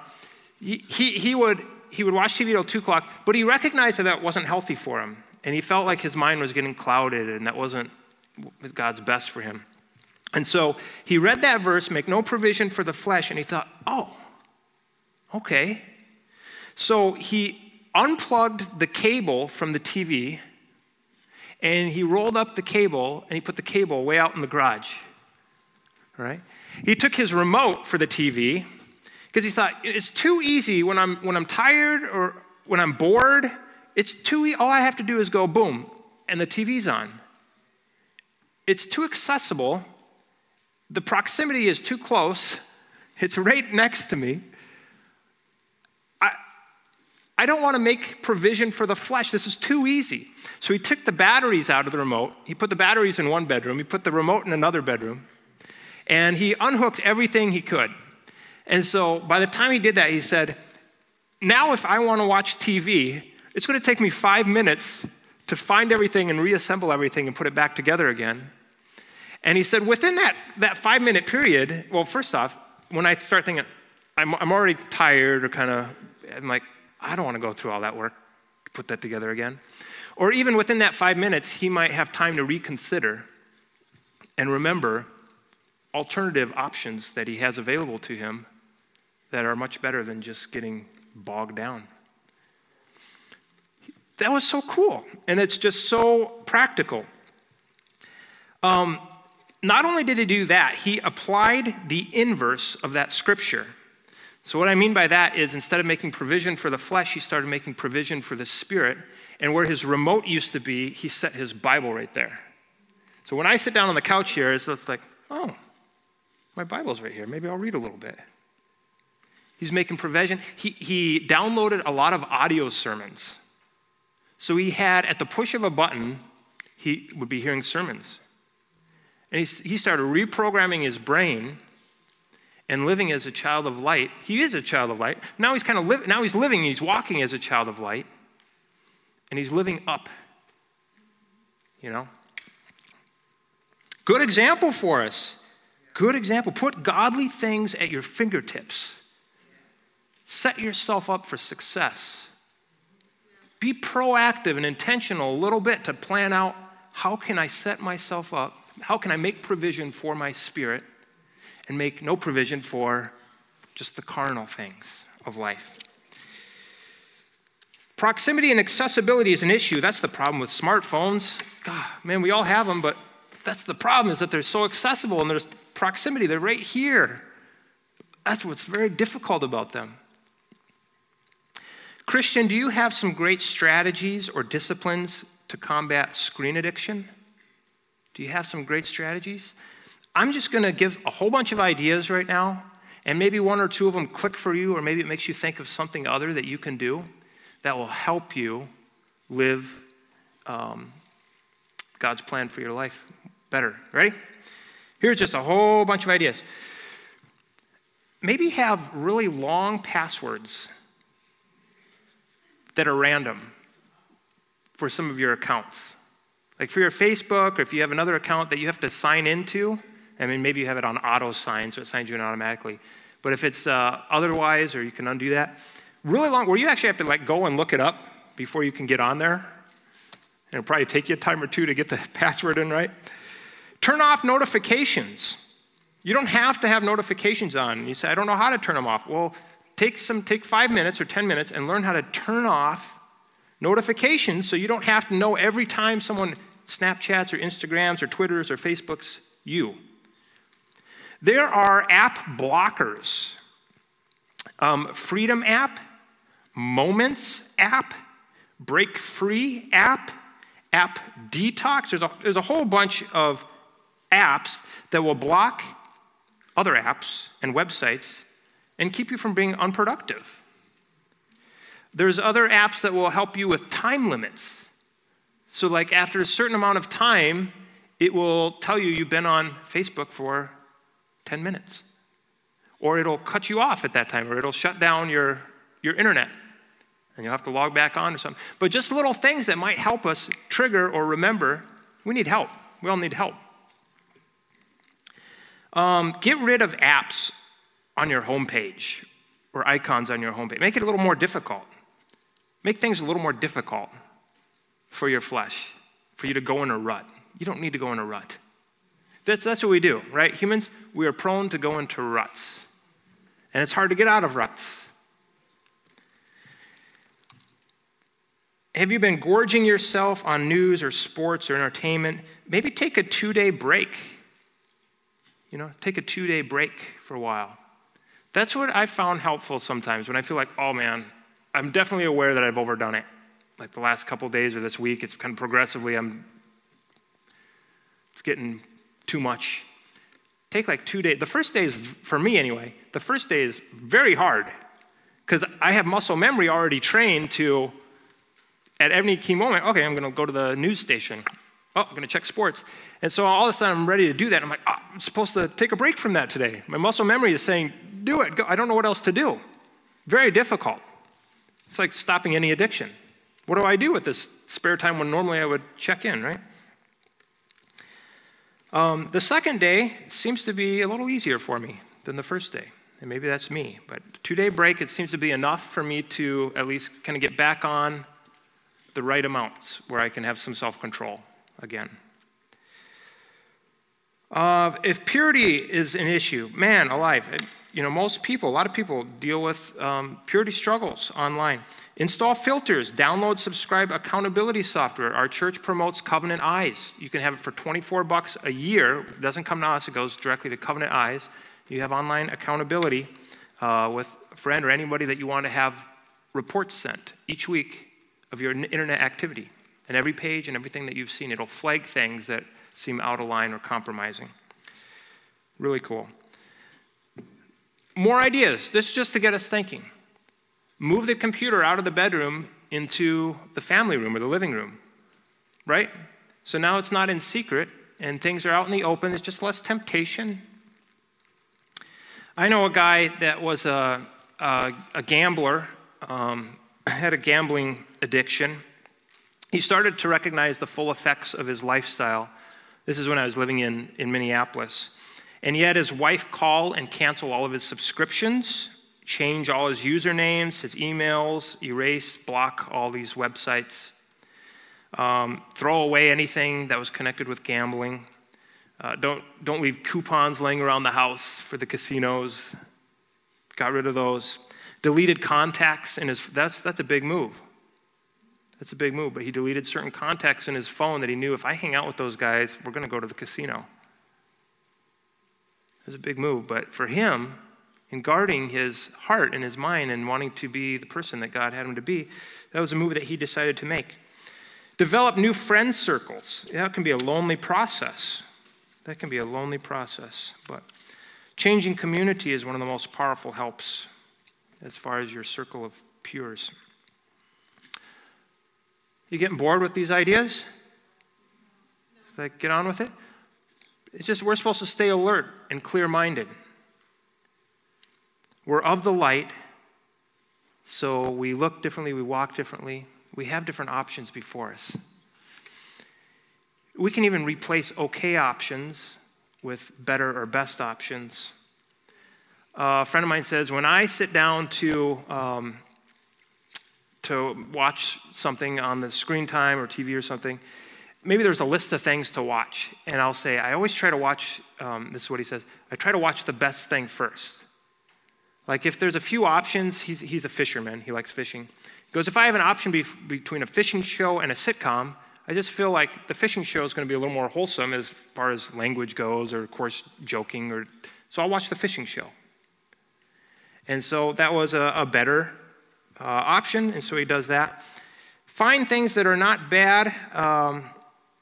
He, he, he, would, he would watch TV till 2 o'clock, but he recognized that that wasn't healthy for him. And he felt like his mind was getting clouded and that wasn't God's best for him. And so he read that verse, make no provision for the flesh, and he thought, oh, okay. So he unplugged the cable from the TV and he rolled up the cable and he put the cable way out in the garage. Right? He took his remote for the TV because he thought it's too easy when I'm when I'm tired or when I'm bored. It's too e- all I have to do is go boom and the TV's on. It's too accessible. The proximity is too close. It's right next to me. I I don't want to make provision for the flesh. This is too easy. So he took the batteries out of the remote. He put the batteries in one bedroom. He put the remote in another bedroom. And he unhooked everything he could. And so by the time he did that, he said, Now, if I want to watch TV, it's going to take me five minutes to find everything and reassemble everything and put it back together again. And he said, Within that, that five minute period, well, first off, when I start thinking, I'm, I'm already tired or kind of, I'm like, I don't want to go through all that work, put that together again. Or even within that five minutes, he might have time to reconsider and remember alternative options that he has available to him that are much better than just getting bogged down. That was so cool, and it's just so practical. Um, not only did he do that, he applied the inverse of that scripture. So, what I mean by that is instead of making provision for the flesh, he started making provision for the spirit. And where his remote used to be, he set his Bible right there. So, when I sit down on the couch here, it's like, oh, my Bible's right here. Maybe I'll read a little bit. He's making provision. He, he downloaded a lot of audio sermons. So, he had, at the push of a button, he would be hearing sermons. And he, he started reprogramming his brain and living as a child of light. He is a child of light. Now he's kind of li- now he's living, he's walking as a child of light. And he's living up. You know? Good example for us. Good example. Put godly things at your fingertips. Set yourself up for success. Be proactive and intentional a little bit to plan out how can I set myself up? How can I make provision for my spirit? and make no provision for just the carnal things of life. Proximity and accessibility is an issue. That's the problem with smartphones. God, man, we all have them, but that's the problem is that they're so accessible and there's proximity. They're right here. That's what's very difficult about them. Christian, do you have some great strategies or disciplines to combat screen addiction? Do you have some great strategies? I'm just going to give a whole bunch of ideas right now, and maybe one or two of them click for you, or maybe it makes you think of something other that you can do that will help you live um, God's plan for your life better. Ready? Here's just a whole bunch of ideas. Maybe have really long passwords that are random for some of your accounts. Like for your Facebook, or if you have another account that you have to sign into, I mean, maybe you have it on auto sign, so it signs you in automatically. But if it's uh, otherwise, or you can undo that, really long, where you actually have to like go and look it up before you can get on there. And it'll probably take you a time or two to get the password in right. Turn off notifications. You don't have to have notifications on. You say, I don't know how to turn them off. Well, take some, take five minutes or 10 minutes and learn how to turn off notifications so you don't have to know every time someone Snapchats or Instagrams or Twitters or Facebooks you. There are app blockers um, Freedom app, Moments app, Break Free app, App Detox. There's a, there's a whole bunch of apps that will block other apps and websites and keep you from being unproductive. There's other apps that will help you with time limits. So, like after a certain amount of time, it will tell you you've been on Facebook for 10 minutes. Or it'll cut you off at that time, or it'll shut down your, your internet and you'll have to log back on or something. But just little things that might help us trigger or remember we need help. We all need help. Um, get rid of apps on your homepage or icons on your homepage. Make it a little more difficult. Make things a little more difficult for your flesh, for you to go in a rut. You don't need to go in a rut. That's, that's what we do, right? Humans, we are prone to go into ruts. And it's hard to get out of ruts. Have you been gorging yourself on news or sports or entertainment? Maybe take a two day break. You know, take a two day break for a while. That's what I found helpful sometimes when I feel like, oh man, I'm definitely aware that I've overdone it. Like the last couple days or this week, it's kind of progressively, I'm, it's getting too much. Take like two days. The first day is, for me anyway, the first day is very hard because I have muscle memory already trained to, at any key moment, okay, I'm going to go to the news station. Oh, I'm going to check sports. And so all of a sudden I'm ready to do that. I'm like, oh, I'm supposed to take a break from that today. My muscle memory is saying, do it. Go. I don't know what else to do. Very difficult. It's like stopping any addiction. What do I do with this spare time when normally I would check in, right? Um, the second day seems to be a little easier for me than the first day. And maybe that's me. But two day break, it seems to be enough for me to at least kind of get back on the right amounts where I can have some self control again. Uh, if purity is an issue, man alive, you know, most people, a lot of people deal with um, purity struggles online. Install filters, download, subscribe accountability software. Our church promotes Covenant Eyes. You can have it for 24 bucks a year. It doesn't come to us, it goes directly to Covenant Eyes. You have online accountability uh, with a friend or anybody that you want to have reports sent each week of your internet activity. And every page and everything that you've seen, it'll flag things that seem out of line or compromising. Really cool. More ideas. This is just to get us thinking. Move the computer out of the bedroom into the family room or the living room, right? So now it's not in secret and things are out in the open. There's just less temptation. I know a guy that was a, a, a gambler, um, had a gambling addiction. He started to recognize the full effects of his lifestyle. This is when I was living in, in Minneapolis. And he had his wife call and cancel all of his subscriptions, change all his usernames, his emails, erase, block all these websites, um, throw away anything that was connected with gambling. Uh, don't, don't leave coupons laying around the house for the casinos. Got rid of those. Deleted contacts in his, that's, that's a big move. That's a big move. But he deleted certain contacts in his phone that he knew if I hang out with those guys, we're going to go to the casino was a big move. But for him, in guarding his heart and his mind and wanting to be the person that God had him to be, that was a move that he decided to make. Develop new friend circles. That can be a lonely process. That can be a lonely process. But changing community is one of the most powerful helps as far as your circle of pures. You getting bored with these ideas? Like, get on with it? It's just we're supposed to stay alert and clear minded. We're of the light, so we look differently, we walk differently, we have different options before us. We can even replace okay options with better or best options. Uh, a friend of mine says, when I sit down to, um, to watch something on the screen time or TV or something, maybe there's a list of things to watch, and I'll say, I always try to watch, um, this is what he says, I try to watch the best thing first. Like if there's a few options, he's, he's a fisherman, he likes fishing. He goes, if I have an option be- between a fishing show and a sitcom, I just feel like the fishing show is going to be a little more wholesome as far as language goes, or of course, joking, or so I'll watch the fishing show. And so that was a, a better uh, option, and so he does that. Find things that are not bad. Um,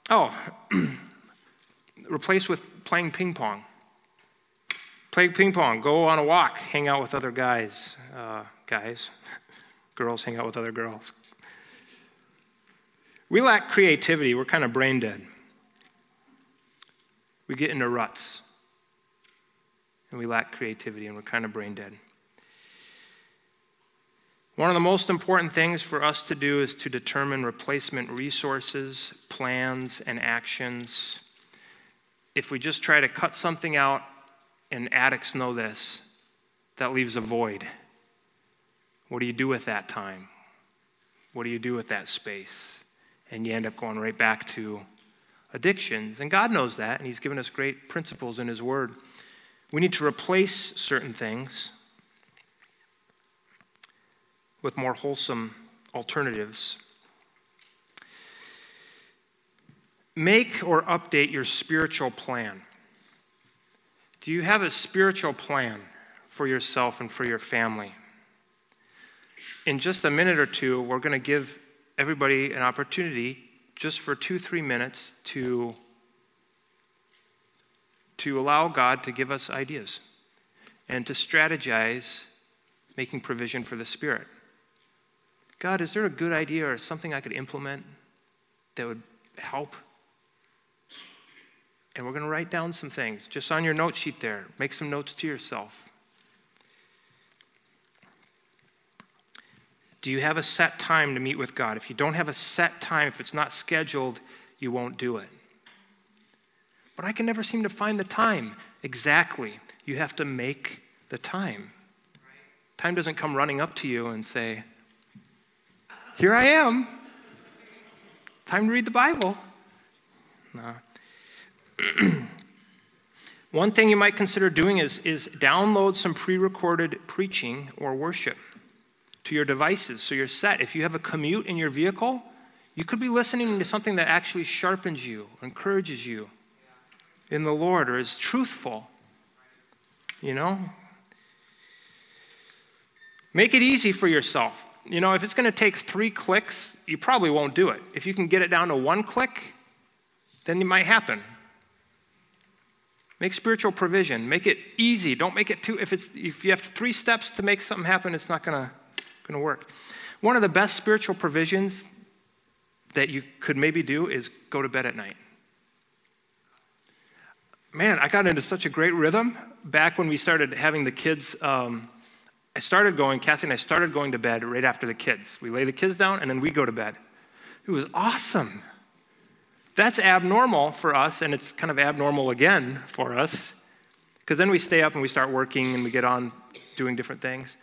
Oh, replace with playing ping pong. Play ping pong, go on a walk, hang out with other guys. Uh, guys, girls hang out with other girls. We lack creativity, we're kind of brain dead. We get into ruts, and we lack creativity, and we're kind of brain dead. One of the most important things for us to do is to determine replacement resources, plans, and actions. If we just try to cut something out and addicts know this, that leaves a void. What do you do with that time? What do you do with that space? And you end up going right back to addictions. And God knows that, and He's given us great principles in His Word. We need to replace certain things with more wholesome alternatives. Make or update your spiritual plan. Do you have a spiritual plan for yourself and for your family? In just a minute or two, we're going to give everybody an opportunity just for two, three minutes to, to allow God to give us ideas and to strategize making provision for the Spirit. God, is there a good idea or something I could implement that would help? And we're going to write down some things just on your note sheet there. Make some notes to yourself. Do you have a set time to meet with God? If you don't have a set time, if it's not scheduled, you won't do it. But I can never seem to find the time. Exactly. You have to make the time. Time doesn't come running up to you and say, Here I am. Time to read the Bible. No. One thing you might consider doing is, is download some pre recorded preaching or worship to your devices so you're set. If you have a commute in your vehicle, you could be listening to something that actually sharpens you, encourages you in the Lord, or is truthful. You know? Make it easy for yourself. You know, if it's going to take three clicks, you probably won't do it. If you can get it down to one click, then it might happen. Make spiritual provision. Make it easy. Don't make it too. If it's if you have three steps to make something happen, it's not gonna gonna work. One of the best spiritual provisions that you could maybe do is go to bed at night. Man, I got into such a great rhythm back when we started having the kids. Um, I started going, Cassie and I started going to bed right after the kids. We lay the kids down and then we go to bed. It was awesome. That's abnormal for us, and it's kind of abnormal again for us, because then we stay up and we start working and we get on doing different things.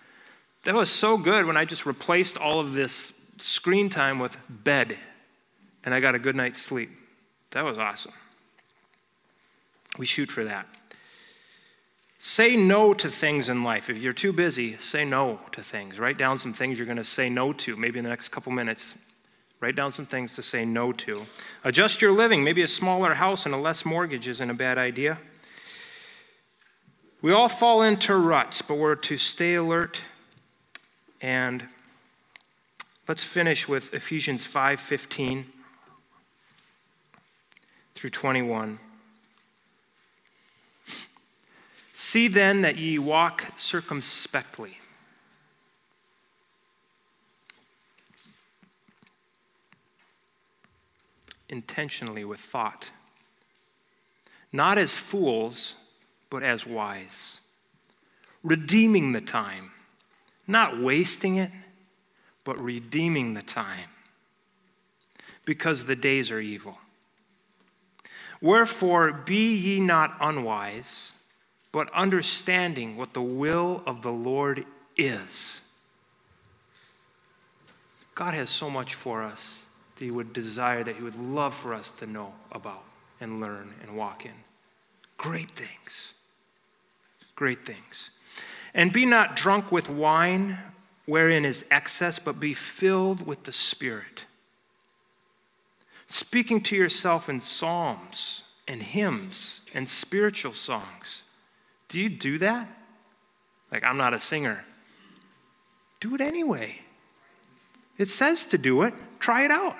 That was so good when I just replaced all of this screen time with bed, and I got a good night's sleep. That was awesome. We shoot for that. Say no to things in life. If you're too busy, say no to things. Write down some things you're going to say no to, maybe in the next couple minutes. Write down some things to say no to. Adjust your living. Maybe a smaller house and a less mortgage isn't a bad idea. We all fall into ruts, but we're to stay alert. And let's finish with Ephesians 5:15 through 21. See then that ye walk circumspectly. Intentionally with thought, not as fools, but as wise, redeeming the time, not wasting it, but redeeming the time, because the days are evil. Wherefore, be ye not unwise, but understanding what the will of the Lord is. God has so much for us that He would desire, that He would love for us to know about and learn and walk in. Great things. Great things. And be not drunk with wine, wherein is excess, but be filled with the Spirit. Speaking to yourself in psalms and hymns and spiritual songs. Do you do that? Like, I'm not a singer. Do it anyway. It says to do it. Try it out.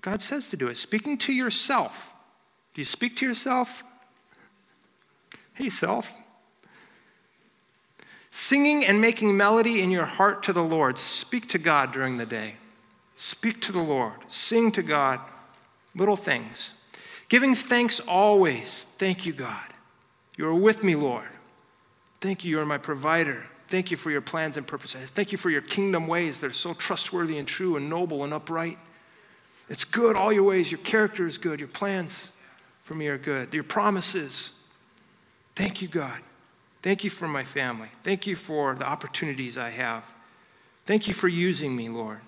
God says to do it. Speaking to yourself. Do you speak to yourself? Hey, self. Singing and making melody in your heart to the Lord. Speak to God during the day. Speak to the Lord. Sing to God. Little things. Giving thanks always. Thank you, God. You are with me, Lord. Thank you, you are my provider. Thank you for your plans and purposes. Thank you for your kingdom ways that are so trustworthy and true and noble and upright. It's good all your ways. Your character is good. Your plans for me are good. Your promises. Thank you, God. Thank you for my family. Thank you for the opportunities I have. Thank you for using me, Lord.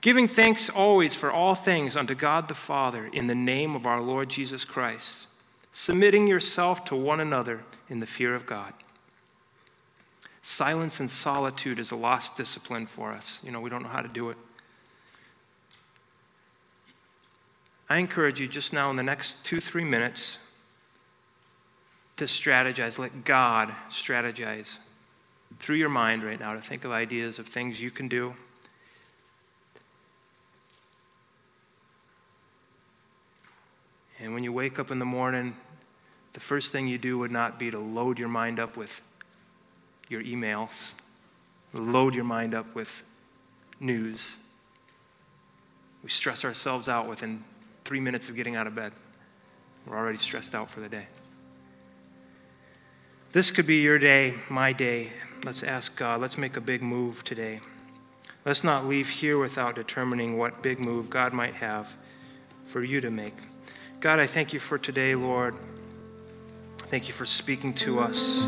Giving thanks always for all things unto God the Father in the name of our Lord Jesus Christ, submitting yourself to one another in the fear of God. Silence and solitude is a lost discipline for us. You know, we don't know how to do it. I encourage you just now in the next two, three minutes to strategize. Let God strategize through your mind right now to think of ideas of things you can do. And when you wake up in the morning, the first thing you do would not be to load your mind up with your emails, load your mind up with news. We stress ourselves out within three minutes of getting out of bed. We're already stressed out for the day. This could be your day, my day. Let's ask God. Let's make a big move today. Let's not leave here without determining what big move God might have for you to make. God, I thank you for today, Lord. Thank you for speaking to us.